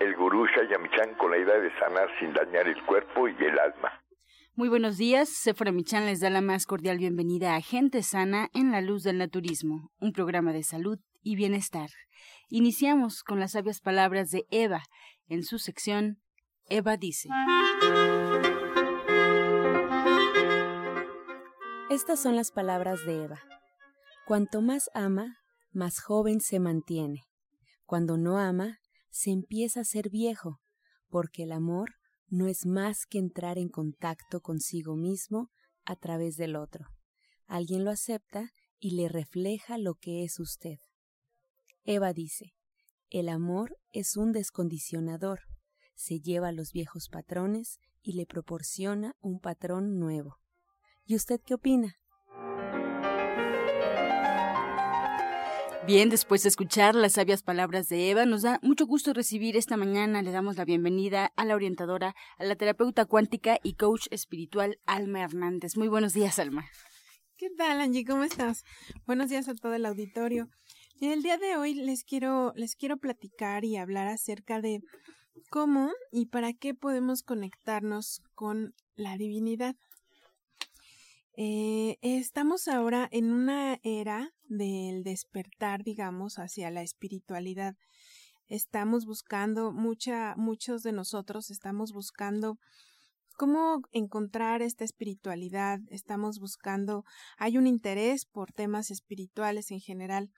el gurú Shayamichan con la idea de sanar sin dañar el cuerpo y el alma. Muy buenos días, Sephora Michan les da la más cordial bienvenida a Gente Sana en la Luz del Naturismo, un programa de salud y bienestar. Iniciamos con las sabias palabras de Eva en su sección Eva dice. Estas son las palabras de Eva. Cuanto más ama, más joven se mantiene. Cuando no ama, se empieza a ser viejo, porque el amor no es más que entrar en contacto consigo mismo a través del otro. Alguien lo acepta y le refleja lo que es usted. Eva dice, el amor es un descondicionador, se lleva los viejos patrones y le proporciona un patrón nuevo. ¿Y usted qué opina? Bien, después de escuchar las sabias palabras de Eva, nos da mucho gusto recibir esta mañana. Le damos la bienvenida a la orientadora, a la terapeuta cuántica y coach espiritual Alma Hernández. Muy buenos días, Alma. ¿Qué tal, Angie? ¿Cómo estás? Buenos días a todo el auditorio. En el día de hoy les quiero, les quiero platicar y hablar acerca de cómo y para qué podemos conectarnos con la divinidad. Eh, estamos ahora en una era del despertar, digamos, hacia la espiritualidad. Estamos buscando, mucha, muchos de nosotros estamos buscando cómo encontrar esta espiritualidad, estamos buscando, hay un interés por temas espirituales en general.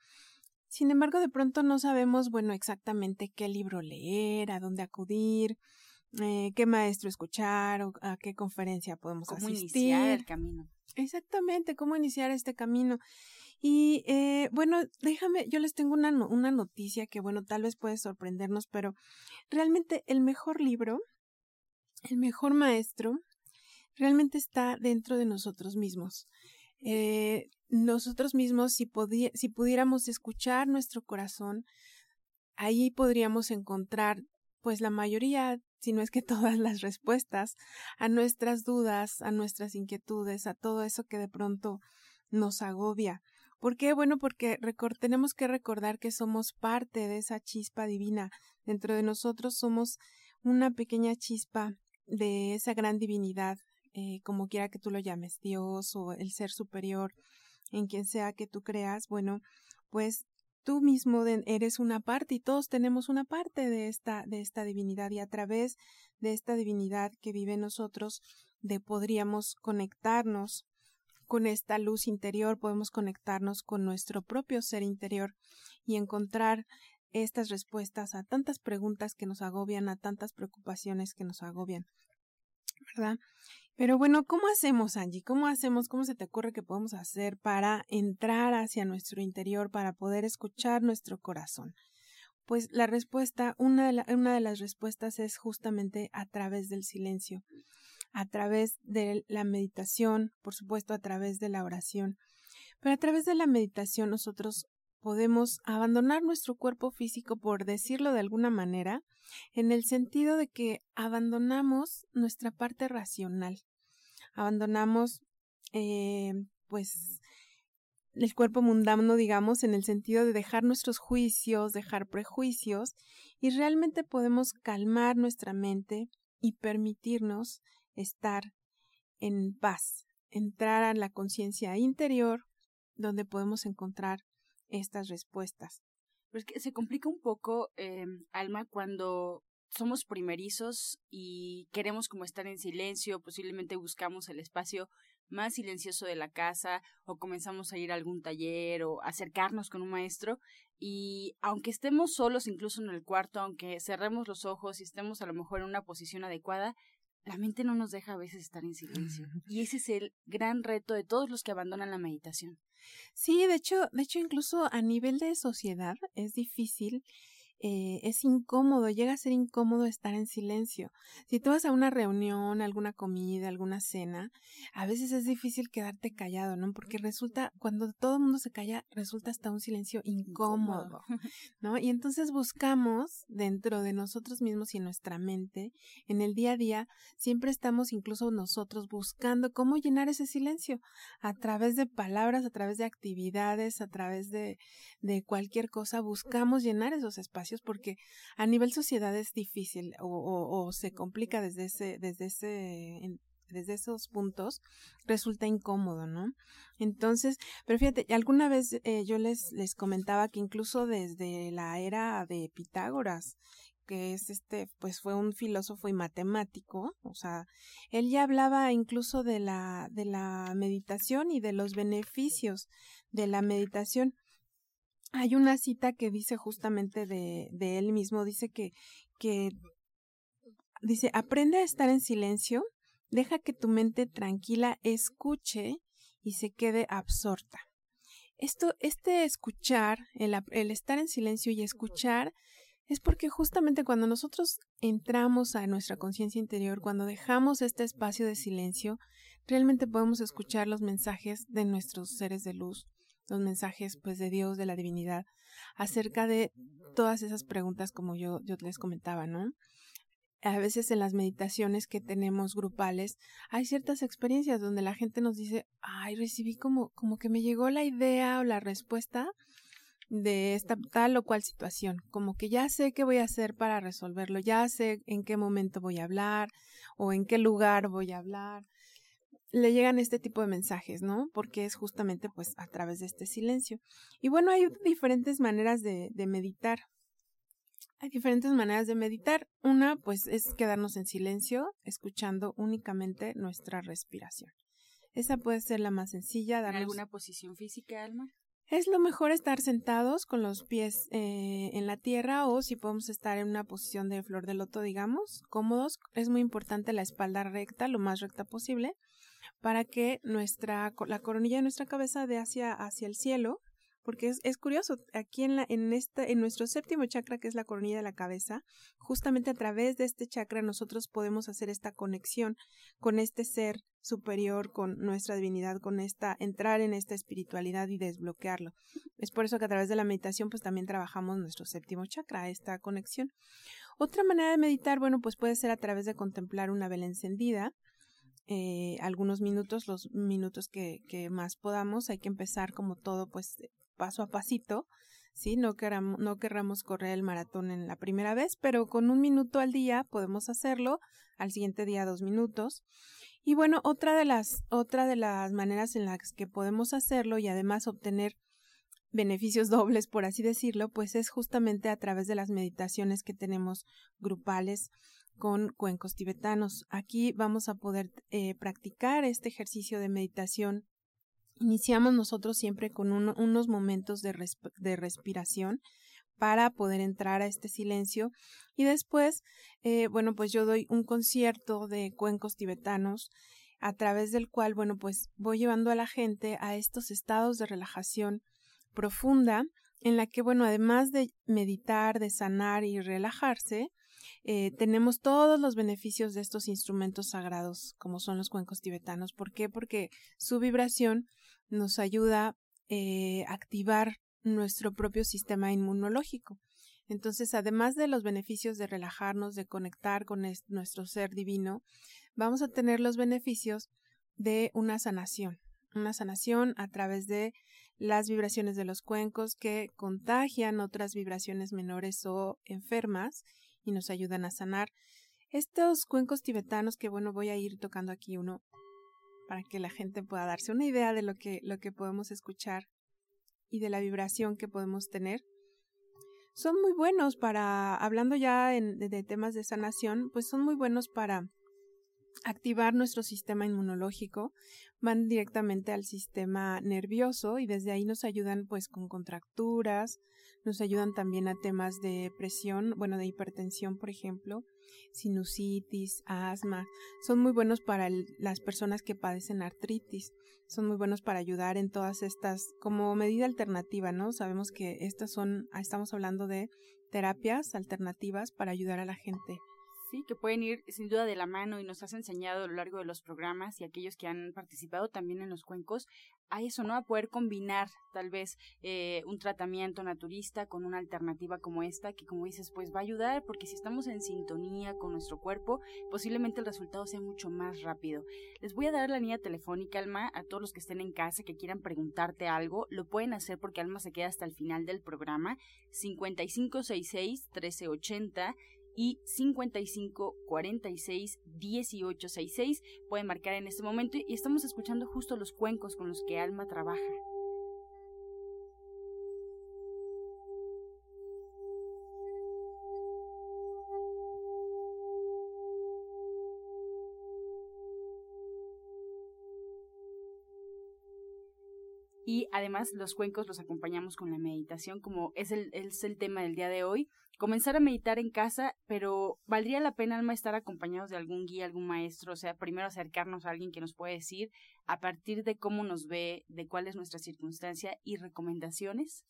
Sin embargo, de pronto no sabemos, bueno, exactamente qué libro leer, a dónde acudir, eh, qué maestro escuchar o a qué conferencia podemos ¿Cómo asistir. iniciar el camino? Exactamente, cómo iniciar este camino. Y eh, bueno, déjame, yo les tengo una, una noticia que bueno, tal vez puede sorprendernos, pero realmente el mejor libro, el mejor maestro, realmente está dentro de nosotros mismos. Eh, nosotros mismos, si, si pudiéramos escuchar nuestro corazón, ahí podríamos encontrar pues la mayoría, si no es que todas las respuestas a nuestras dudas, a nuestras inquietudes, a todo eso que de pronto nos agobia. ¿Por qué? Bueno, porque tenemos que recordar que somos parte de esa chispa divina. Dentro de nosotros somos una pequeña chispa de esa gran divinidad, eh, como quiera que tú lo llames, Dios o el ser superior, en quien sea que tú creas, bueno, pues tú mismo eres una parte y todos tenemos una parte de esta, de esta divinidad y a través de esta divinidad que vive en nosotros, de podríamos conectarnos con esta luz interior, podemos conectarnos con nuestro propio ser interior y encontrar estas respuestas a tantas preguntas que nos agobian, a tantas preocupaciones que nos agobian, ¿verdad? Pero bueno, ¿cómo hacemos, Angie? ¿Cómo hacemos? ¿Cómo se te ocurre que podemos hacer para entrar hacia nuestro interior, para poder escuchar nuestro corazón? Pues la respuesta, una de, una de las respuestas es justamente a través del silencio, a través de la meditación, por supuesto a través de la oración. Pero a través de la meditación nosotros podemos abandonar nuestro cuerpo físico, por decirlo de alguna manera, en el sentido de que abandonamos nuestra parte racional, abandonamos eh, pues el cuerpo mundano, digamos, en el sentido de dejar nuestros juicios, dejar prejuicios, y realmente podemos calmar nuestra mente y permitirnos estar en paz, entrar a la conciencia interior, donde podemos encontrar estas respuestas. Pero se complica un poco, eh, Alma, cuando somos primerizos y queremos como estar en silencio, posiblemente buscamos el espacio más silencioso de la casa o comenzamos a ir a algún taller o acercarnos con un maestro y aunque estemos solos incluso en el cuarto, aunque cerremos los ojos y estemos a lo mejor en una posición adecuada, la mente no nos deja a veces estar en silencio. Y ese es el gran reto de todos los que abandonan la meditación. Sí, de hecho, de hecho, incluso a nivel de sociedad es difícil eh, es incómodo, llega a ser incómodo estar en silencio. Si tú vas a una reunión, alguna comida, alguna cena, a veces es difícil quedarte callado, ¿no? Porque resulta, cuando todo el mundo se calla, resulta hasta un silencio incómodo, ¿no? Y entonces buscamos dentro de nosotros mismos y en nuestra mente, en el día a día, siempre estamos incluso nosotros buscando cómo llenar ese silencio a través de palabras, a través de actividades, a través de, de cualquier cosa, buscamos llenar esos espacios porque a nivel sociedad es difícil o, se complica desde ese, desde ese, desde esos puntos resulta incómodo, ¿no? Entonces, pero fíjate, alguna vez eh, yo les, les comentaba que incluso desde la era de Pitágoras, que es este, pues fue un filósofo y matemático, o sea, él ya hablaba incluso de la, de la meditación y de los beneficios de la meditación hay una cita que dice justamente de, él mismo, dice que, que, dice, aprende a estar en silencio, deja que tu mente tranquila escuche y se quede absorta. Esto, este escuchar, el, el estar en silencio y escuchar, es porque justamente cuando nosotros entramos a nuestra conciencia interior, cuando dejamos este espacio de silencio, realmente podemos escuchar los mensajes de nuestros seres de luz, los mensajes pues de Dios, de la divinidad, acerca de todas esas preguntas como yo, yo les comentaba, ¿no? A veces en las meditaciones que tenemos grupales hay ciertas experiencias donde la gente nos dice, ay, recibí como, como que me llegó la idea o la respuesta de esta tal o cual situación, como que ya sé qué voy a hacer para resolverlo, ya sé en qué momento voy a hablar o en qué lugar voy a hablar le llegan este tipo de mensajes, ¿no? Porque es justamente pues a través de este silencio. Y bueno, hay diferentes maneras de, de meditar. Hay diferentes maneras de meditar. Una pues es quedarnos en silencio, escuchando únicamente nuestra respiración. Esa puede ser la más sencilla. Darnos... ¿Alguna posición física, Alma? Es lo mejor estar sentados con los pies eh, en la tierra o si podemos estar en una posición de flor de loto, digamos, cómodos. Es muy importante la espalda recta, lo más recta posible para que nuestra, la coronilla de nuestra cabeza dé hacia, hacia el cielo, porque es, es curioso, aquí en, la, en, esta, en nuestro séptimo chakra, que es la coronilla de la cabeza, justamente a través de este chakra nosotros podemos hacer esta conexión con este ser superior, con nuestra divinidad, con esta, entrar en esta espiritualidad y desbloquearlo. Es por eso que a través de la meditación pues también trabajamos nuestro séptimo chakra, esta conexión. Otra manera de meditar, bueno, pues puede ser a través de contemplar una vela encendida, eh, algunos minutos, los minutos que, que, más podamos. Hay que empezar como todo, pues paso a pasito, ¿sí? No, queramos, no querramos correr el maratón en la primera vez, pero con un minuto al día podemos hacerlo, al siguiente día dos minutos. Y bueno, otra de las, otra de las maneras en las que podemos hacerlo y además obtener beneficios dobles, por así decirlo, pues es justamente a través de las meditaciones que tenemos grupales con cuencos tibetanos. Aquí vamos a poder eh, practicar este ejercicio de meditación. Iniciamos nosotros siempre con unos momentos de, respiración para poder entrar a este silencio y después, eh, bueno, pues yo doy un concierto de cuencos tibetanos a través del cual, bueno, pues voy llevando a la gente a estos estados de relajación profunda en la que, bueno, además de meditar, de sanar y relajarse, eh, tenemos todos los beneficios de estos instrumentos sagrados, como son los cuencos tibetanos. ¿Por qué? Porque su vibración nos ayuda eh, a activar nuestro propio sistema inmunológico. Entonces, además de los beneficios de relajarnos, de conectar con nuestro ser divino, vamos a tener los beneficios de una sanación, una sanación a través de las vibraciones de los cuencos que contagian otras vibraciones menores o enfermas y nos ayudan a sanar. Estos cuencos tibetanos que bueno voy a ir tocando aquí uno para que la gente pueda darse una idea de lo que, lo que podemos escuchar y de la vibración que podemos tener. Son muy buenos para, hablando ya en, de temas de sanación, pues son muy buenos para activar nuestro sistema inmunológico, van directamente al sistema nervioso y desde ahí nos ayudan pues con contracturas, nos ayudan también a temas de presión, bueno, de hipertensión, por ejemplo, sinusitis, asma. Son muy buenos para las personas que padecen artritis. Son muy buenos para ayudar en todas estas, como medida alternativa, ¿no? Sabemos que estas son, estamos hablando de terapias alternativas para ayudar a la gente Sí, que pueden ir sin duda de la mano y nos has enseñado a lo largo de los programas y aquellos que han participado también en los cuencos a eso, ¿no? A poder combinar tal vez eh, un tratamiento naturista con una alternativa como esta, que como dices, pues va a ayudar porque si estamos en sintonía con nuestro cuerpo, posiblemente el resultado sea mucho más rápido. Les voy a dar la línea telefónica, Alma, a todos los que estén en casa que quieran preguntarte algo, lo pueden hacer porque Alma se queda hasta el final del programa, 5566 1380 y 55 46 18 66. Pueden marcar en este momento y estamos escuchando justo los cuencos con los que Alma trabaja. Y además los cuencos los acompañamos con la meditación, como es el, es el tema del día de hoy. Comenzar a meditar en casa, pero valdría la pena, Alma, estar acompañados de algún guía, algún maestro, o sea, primero acercarnos a alguien que nos puede decir a partir de cómo nos ve, de cuál es nuestra circunstancia y recomendaciones.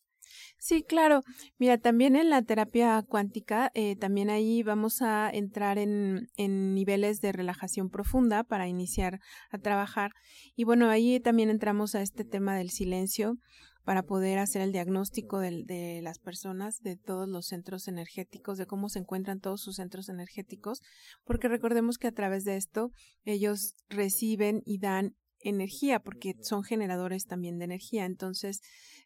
Sí, claro. Mira, también en la terapia cuántica, eh, también ahí vamos a entrar en, en niveles de relajación profunda para iniciar a trabajar. Y bueno, ahí también entramos a este tema del silencio para poder hacer el diagnóstico de, de, las personas, de todos los centros energéticos, de cómo se encuentran todos sus centros energéticos, porque recordemos que a través de esto ellos reciben y dan energía, porque son generadores también de energía. Entonces,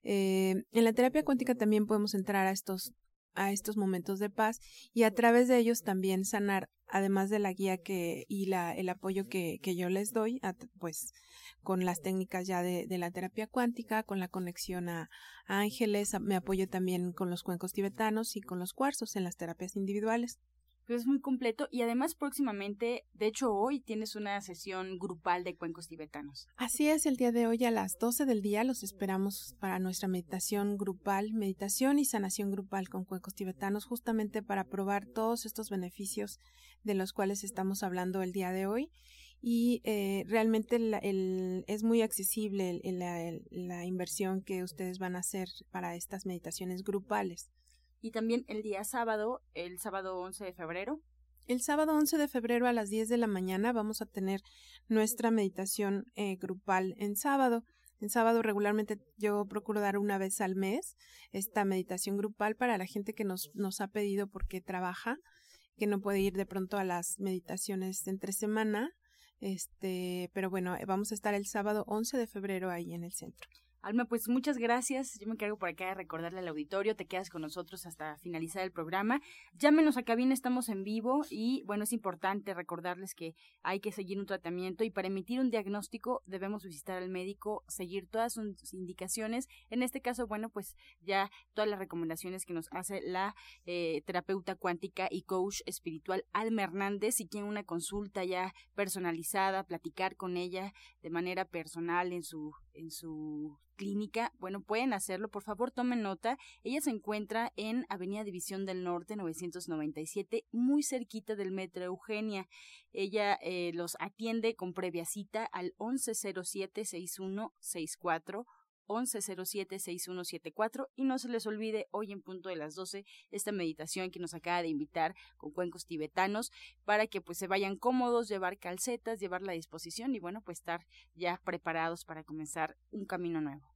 eh, en la terapia cuántica también podemos entrar a estos a estos momentos de paz y a través de ellos también sanar, además de la guía que y la, el apoyo que, que yo les doy, pues con las técnicas ya de, de, la terapia cuántica, con la conexión a, a ángeles, me apoyo también con los cuencos tibetanos y con los cuarzos en las terapias individuales es muy completo y además próximamente, de hecho hoy tienes una sesión grupal de cuencos tibetanos. Así es, el día de hoy a las 12 del día los esperamos para nuestra meditación grupal, meditación y sanación grupal con cuencos tibetanos, justamente para probar todos estos beneficios de los cuales estamos hablando el día de hoy. Y eh, realmente el, es muy accesible la inversión que ustedes van a hacer para estas meditaciones grupales. Y también el día sábado, el sábado 11 de febrero. El sábado 11 de febrero a las 10 de la mañana vamos a tener nuestra meditación eh, grupal en sábado. En sábado regularmente yo procuro dar una vez al mes esta meditación grupal para la gente que nos, nos ha pedido porque trabaja, que no puede ir de pronto a las meditaciones entre semana. Este, pero bueno, vamos a estar el sábado 11 de febrero ahí en el centro. Alma, pues muchas gracias. Yo me encargo por acá de recordarle al auditorio. Te quedas con nosotros hasta finalizar el programa. Llámenos a cabina, estamos en vivo y bueno, es importante recordarles que hay que seguir un tratamiento y para emitir un diagnóstico debemos visitar al médico, seguir todas sus indicaciones. En este caso, bueno, pues ya todas las recomendaciones que nos hace la eh, terapeuta cuántica y coach espiritual Alma Hernández. Si tiene una consulta ya personalizada, platicar con ella de manera personal en su en su clínica, bueno, pueden hacerlo, por favor tomen nota. Ella se encuentra en Avenida División del Norte 997, muy cerquita del Metro Eugenia. Ella eh, los atiende con previa cita al 1107-6164 1107-6174 y no se les olvide hoy en punto de las 12 esta meditación que nos acaba de invitar con cuencos tibetanos para que pues se vayan cómodos, llevar calcetas, llevar la disposición y bueno pues estar ya preparados para comenzar un camino nuevo.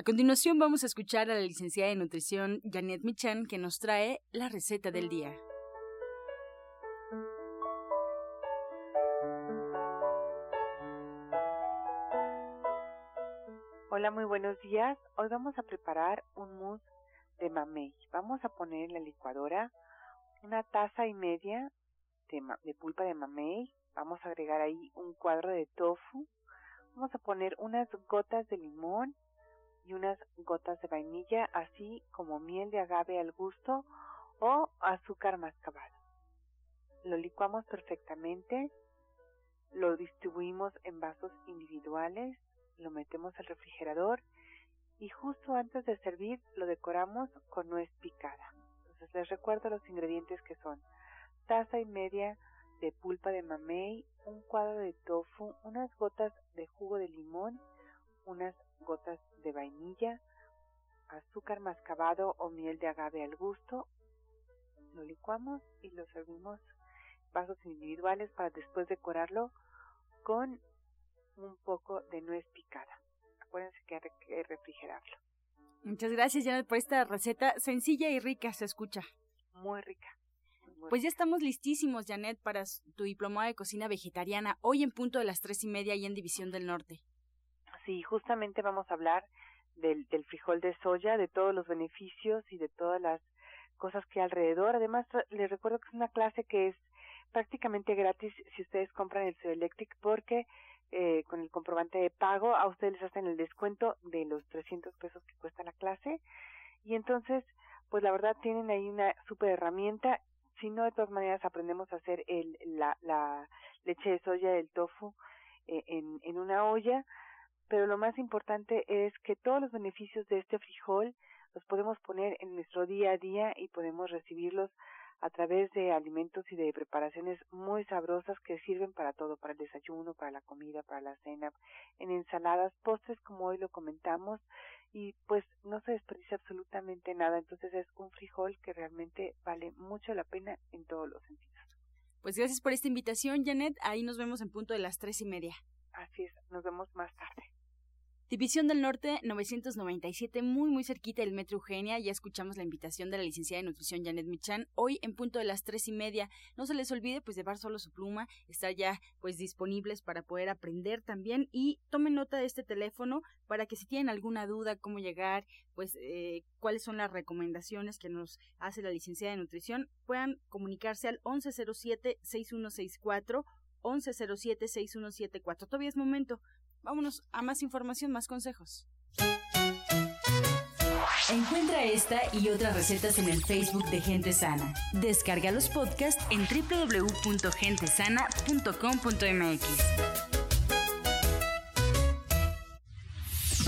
A continuación vamos a escuchar a la licenciada de nutrición Janet Michan que nos trae la receta del día. Hola, muy buenos días. Hoy vamos a preparar un mousse de mamey. Vamos a poner en la licuadora una taza y media de, pulpa de mamey. Vamos a agregar ahí un cuadro de tofu. Vamos a poner unas gotas de limón unas gotas de vainilla, así como miel de agave al gusto o azúcar mascabado. Lo licuamos perfectamente, lo distribuimos en vasos individuales, lo metemos al refrigerador y justo antes de servir lo decoramos con nuez picada. Entonces les recuerdo los ingredientes que son taza y media de pulpa de mamey, un cuadro de tofu, unas gotas de jugo de limón, unas gotas de vainilla, azúcar mascabado o miel de agave al gusto. Lo licuamos y lo servimos vasos individuales para después decorarlo con un poco de nuez picada. Acuérdense que hay que refrigerarlo. Muchas gracias, Janet, por esta receta sencilla y rica, se escucha. Muy rica. pues ya estamos listísimos, Janet, para tu diplomado de cocina vegetariana, hoy en punto de las tres y media y en División del Norte. Sí, justamente vamos a hablar del, del frijol de soya, de todos los beneficios y de todas las cosas que alrededor. Además, les recuerdo que es una clase que es prácticamente gratis si ustedes compran el Electric porque eh, con el comprobante de pago a ustedes les hacen el descuento de los 300 pesos que cuesta la clase. Y entonces pues la verdad tienen ahí una super herramienta. Si no de todas maneras aprendemos a hacer el, la, la leche de soya del tofu eh, en una olla pero lo más importante es que todos los beneficios de este frijol los podemos poner en nuestro día a día y podemos recibirlos a través de alimentos y de preparaciones muy sabrosas que sirven para todo, para el desayuno, para la comida, para la cena, en ensaladas, postres como hoy lo comentamos y pues no se desperdicia absolutamente nada, entonces es un frijol que realmente vale mucho la pena en todos los sentidos. Pues gracias por esta invitación, Janet. Ahí nos vemos en punto de las tres y media. Así es, nos vemos más tarde. División del Norte 997, muy muy cerquita del Metro Eugenia. Ya escuchamos la invitación de la licenciada de nutrición Janet Michan. Hoy en punto de las tres y media. No se les olvide pues llevar solo su pluma, estar ya pues disponibles para poder aprender también y tomen nota de este teléfono para que si tienen alguna duda cómo llegar, pues eh, cuáles son las recomendaciones que nos hace la licenciada de nutrición, puedan comunicarse al 1107 6164 1107 6174. Todavía es momento Vámonos a más información, más consejos. Encuentra esta y otras recetas en el Facebook de Gente Sana. Descarga los podcasts en www.gentesana.com.mx.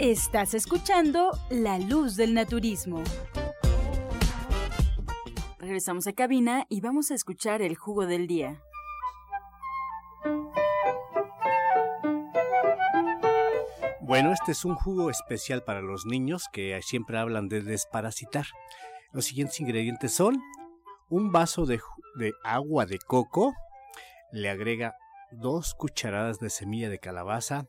Estás escuchando La Luz del Naturismo. Regresamos a cabina y vamos a escuchar el jugo del día. Bueno, este es un jugo especial para los niños que siempre hablan de desparasitar. Los siguientes ingredientes son un vaso de, de agua de coco, le agrega dos cucharadas de semilla de calabaza,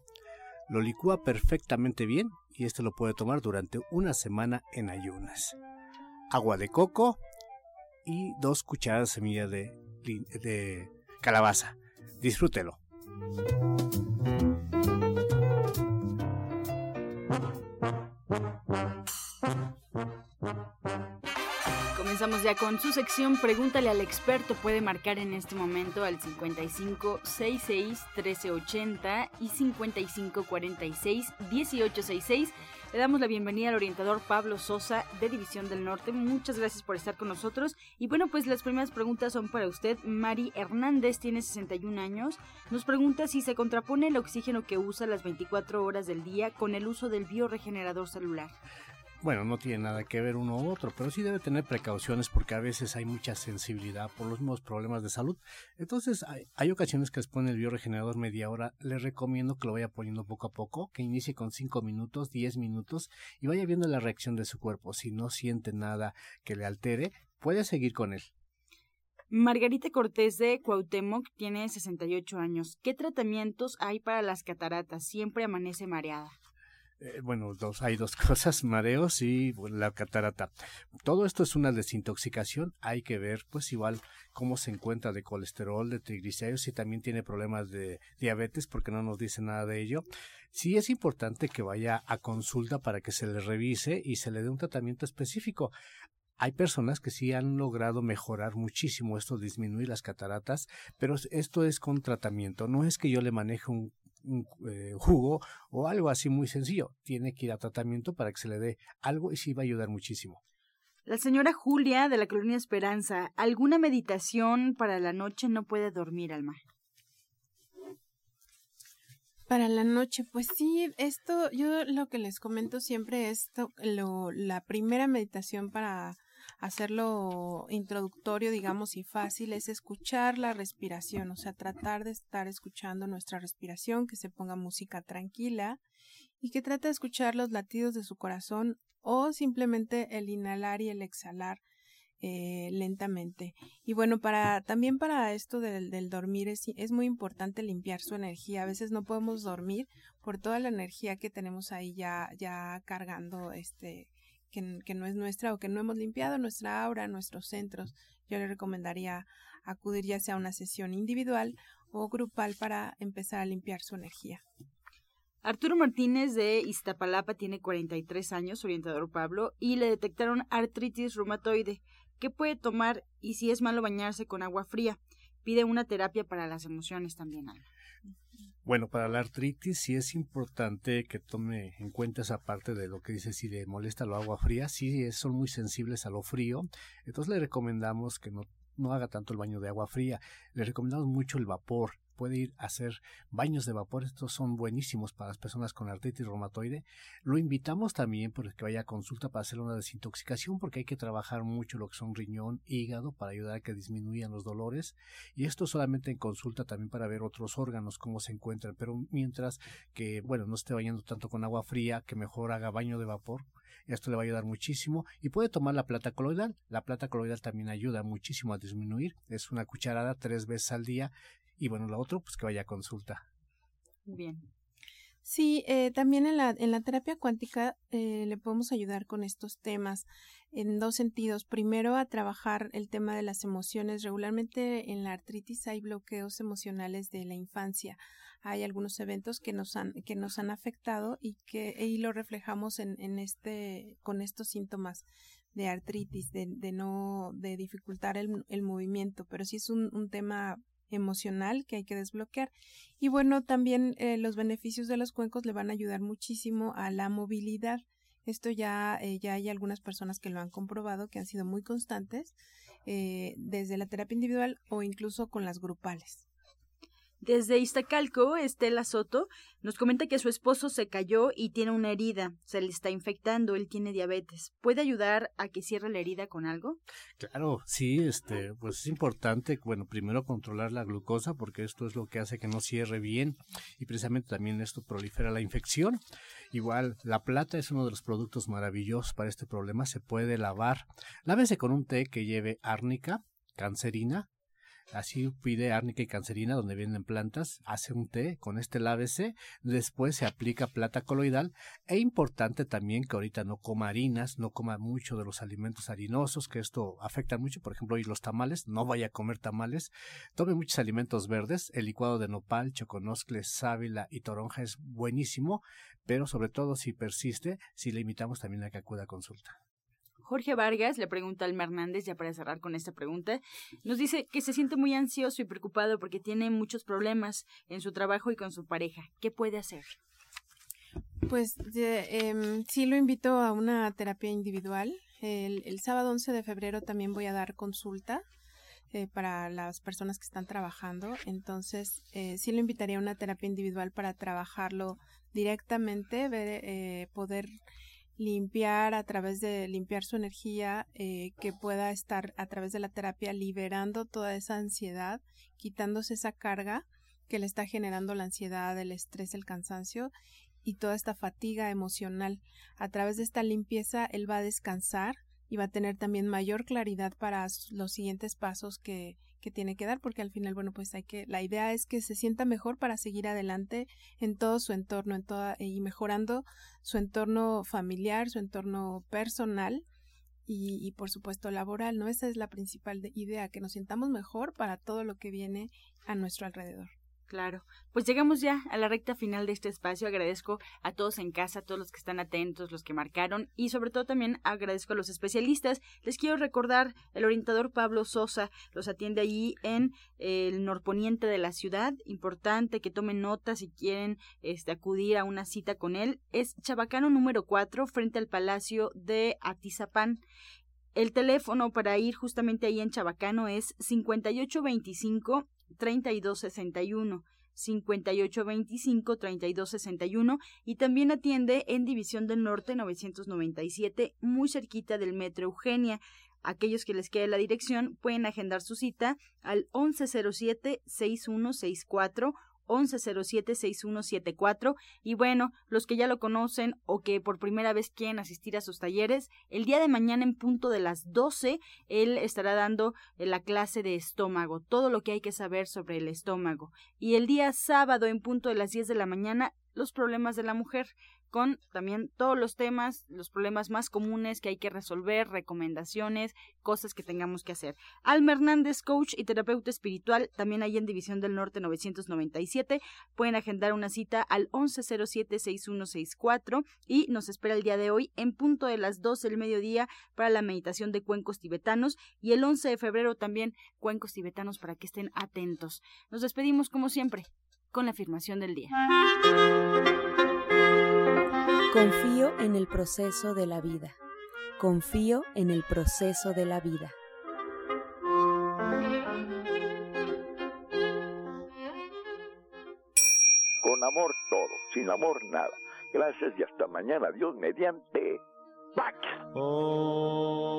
lo licúa perfectamente bien y este lo puede tomar durante una semana en ayunas. Agua de coco y dos cucharadas de semilla de, de calabaza. Disfrútelo. Comenzamos ya con su sección Pregúntale al experto. Puede marcar en este momento al 55 66 1380 y 55 46 1866. Le damos la bienvenida al orientador Pablo Sosa de División del Norte. Muchas gracias por estar con nosotros. Y bueno, pues las primeras preguntas son para usted. Mari Hernández tiene 61 años. Nos pregunta si se contrapone el oxígeno que usa las 24 horas del día con el uso del bioregenerador celular bueno, no tiene nada que ver uno u otro, pero sí debe tener precauciones porque a veces hay mucha sensibilidad por los mismos problemas de salud. Entonces, hay, ocasiones que les pone el bioregenerador media hora. Les recomiendo que lo vaya poniendo poco a poco, que inicie con 5 minutos, 10 minutos y vaya viendo la reacción de su cuerpo. Si no siente nada que le altere, puede seguir con él. Margarita Cortés de Cuauhtémoc tiene 68 años. ¿Qué tratamientos hay para las cataratas? Siempre amanece mareada. Eh, bueno, dos, hay dos cosas, mareos y la catarata. Todo esto es una desintoxicación. Hay que ver, pues igual, cómo se encuentra de colesterol, de triglicéridos, si también tiene problemas de diabetes, porque no nos dice nada de ello. Sí es importante que vaya a consulta para que se le revise y se le dé un tratamiento específico. Hay personas que sí han logrado mejorar muchísimo esto, disminuir las cataratas, pero esto es con tratamiento. No es que yo le maneje un un eh, jugo o algo así muy sencillo. Tiene que ir a tratamiento para que se le dé algo y sí va a ayudar muchísimo. La señora Julia de la colonia Esperanza, ¿alguna meditación para la noche no puede dormir, Alma? Para la noche, pues sí, esto, yo lo que les comento siempre es lo, la primera meditación para hacerlo introductorio, digamos, y fácil es escuchar la respiración, o sea, tratar de estar escuchando nuestra respiración, que se ponga música tranquila y que trate de escuchar los latidos de su corazón o simplemente el inhalar y el exhalar eh, lentamente. Y bueno, para también para esto del, del dormir es, es, muy importante limpiar su energía. A veces no podemos dormir por toda la energía que tenemos ahí ya, ya cargando este que, no es nuestra o que no hemos limpiado nuestra aura, nuestros centros, yo le recomendaría acudir ya sea a una sesión individual o grupal para empezar a limpiar su energía. Arturo Martínez de Iztapalapa tiene 43 años, orientador Pablo, y le detectaron artritis reumatoide. ¿Qué puede tomar y si es malo bañarse con agua fría? Pide una terapia para las emociones también, bueno, para la artritis sí es importante que tome en cuenta esa parte de lo que dice si le molesta lo agua fría, sí son muy sensibles a lo frío, entonces le recomendamos que no, no haga tanto el baño de agua fría, le recomendamos mucho el vapor, puede ir a hacer baños de vapor. Estos son buenísimos para las personas con artritis reumatoide. Lo invitamos también para que vaya a consulta para hacer una desintoxicación porque hay que trabajar mucho lo que son riñón, hígado para ayudar a que disminuyan los dolores. Y esto solamente en consulta también para ver otros órganos cómo se encuentran. Pero mientras que, bueno, no esté bañando tanto con agua fría, que mejor haga baño de vapor. Esto le va a ayudar muchísimo y puede tomar la plata coloidal. La plata coloidal también ayuda muchísimo a disminuir. Es una cucharada tres veces al día y bueno, lo otro, pues que vaya a consulta. Bien. Sí, eh, también en la, en la terapia cuántica eh, le podemos ayudar con estos temas en dos sentidos. Primero, a trabajar el tema de las emociones. Regularmente en la artritis hay bloqueos emocionales de la infancia. Hay algunos eventos que nos han, que nos han afectado y que y lo reflejamos en, en este, con estos síntomas de artritis, de, de no, de dificultar el, el movimiento, pero sí es un tema emocional que hay que desbloquear. Y bueno, también eh, los beneficios de los cuencos le van a ayudar muchísimo a la movilidad. Esto ya, eh, ya hay algunas personas que lo han comprobado, que han sido muy constantes, eh, desde la terapia individual o incluso con las grupales. Desde Iztacalco, Estela Soto nos comenta que su esposo se cayó y tiene una herida, se le está infectando, él tiene diabetes. ¿Puede ayudar a que cierre la herida con algo? Claro, sí, este, pues es importante, bueno, primero controlar la glucosa porque esto es lo que hace que no cierre bien y precisamente también esto prolifera la infección. Igual, la plata es uno de los productos maravillosos para este problema, se puede lavar. Lávese con un té que lleve árnica, cancerina, Así pide árnica y cancerina donde vienen plantas, hace un té con este lávese, después se aplica plata coloidal. E importante también que ahorita no coma harinas, no coma mucho de los alimentos harinosos, que esto afecta mucho. Por ejemplo, hoy los tamales, no vaya a comer tamales. Tome muchos alimentos verdes, el licuado de nopal, choconoscle, sábila y toronja es buenísimo, pero sobre todo si persiste, si le invitamos también a que acuda a consulta. Jorge Vargas le pregunta a Alma Hernández, ya para cerrar con esta pregunta, nos dice que se siente muy ansioso y preocupado porque tiene muchos problemas en su trabajo y con su pareja. ¿Qué puede hacer? Pues eh, sí lo invito a una terapia individual. El, el, sábado 11 de febrero también voy a dar consulta eh, para las personas que están trabajando. Entonces, eh, sí lo invitaría a una terapia individual para trabajarlo directamente, ver, eh, poder limpiar a través de limpiar su energía, eh, que pueda estar a través de la terapia liberando toda esa ansiedad, quitándose esa carga que le está generando la ansiedad, el estrés, el cansancio y toda esta fatiga emocional. A través de esta limpieza, él va a descansar y va a tener también mayor claridad para los siguientes pasos que, que tiene que dar, porque al final, bueno, pues hay que, la idea es que se sienta mejor para seguir adelante en todo su entorno, en toda, y mejorando su entorno familiar, su entorno personal, y, y, por supuesto laboral, ¿no? Esa es la principal idea, que nos sintamos mejor para todo lo que viene a nuestro alrededor. Claro, pues llegamos ya a la recta final de este espacio. Agradezco a todos en casa, a todos los que están atentos, los que marcaron y sobre todo también agradezco a los especialistas. Les quiero recordar, el orientador Pablo Sosa los atiende allí en el norponiente de la ciudad. Importante que tomen nota si quieren este, acudir a una cita con él. Es Chabacano número 4 frente al Palacio de Atizapán. El teléfono para ir justamente ahí en Chabacano es 5825 3261 5825 3261 y también atiende en División del Norte 997 muy cerquita del Metro Eugenia. Aquellos que les quede la dirección pueden agendar su cita al 1107 6164 1107-6174. Y bueno, los que ya lo conocen o que por primera vez quieren asistir a sus talleres, el día de mañana en punto de las 12, él estará dando eh, la clase de estómago, todo lo que hay que saber sobre el estómago. Y el día sábado en punto de las 10 de la mañana, los problemas de la mujer con también todos los temas, los problemas más comunes que hay que resolver, recomendaciones, cosas que tengamos que hacer. Alma Hernández, coach y terapeuta espiritual, también ahí en División del Norte 997. Pueden agendar una cita al 1107-6164 y nos espera el día de hoy en punto de las 12 del mediodía para la meditación de cuencos tibetanos y el 11 de febrero también cuencos tibetanos para que estén atentos. Nos despedimos como siempre con la afirmación del día. Confío en el proceso de la vida. Confío en el proceso de la vida. Con amor todo, sin amor nada. Gracias y hasta mañana. Dios mediante. ¡Pax! Oh.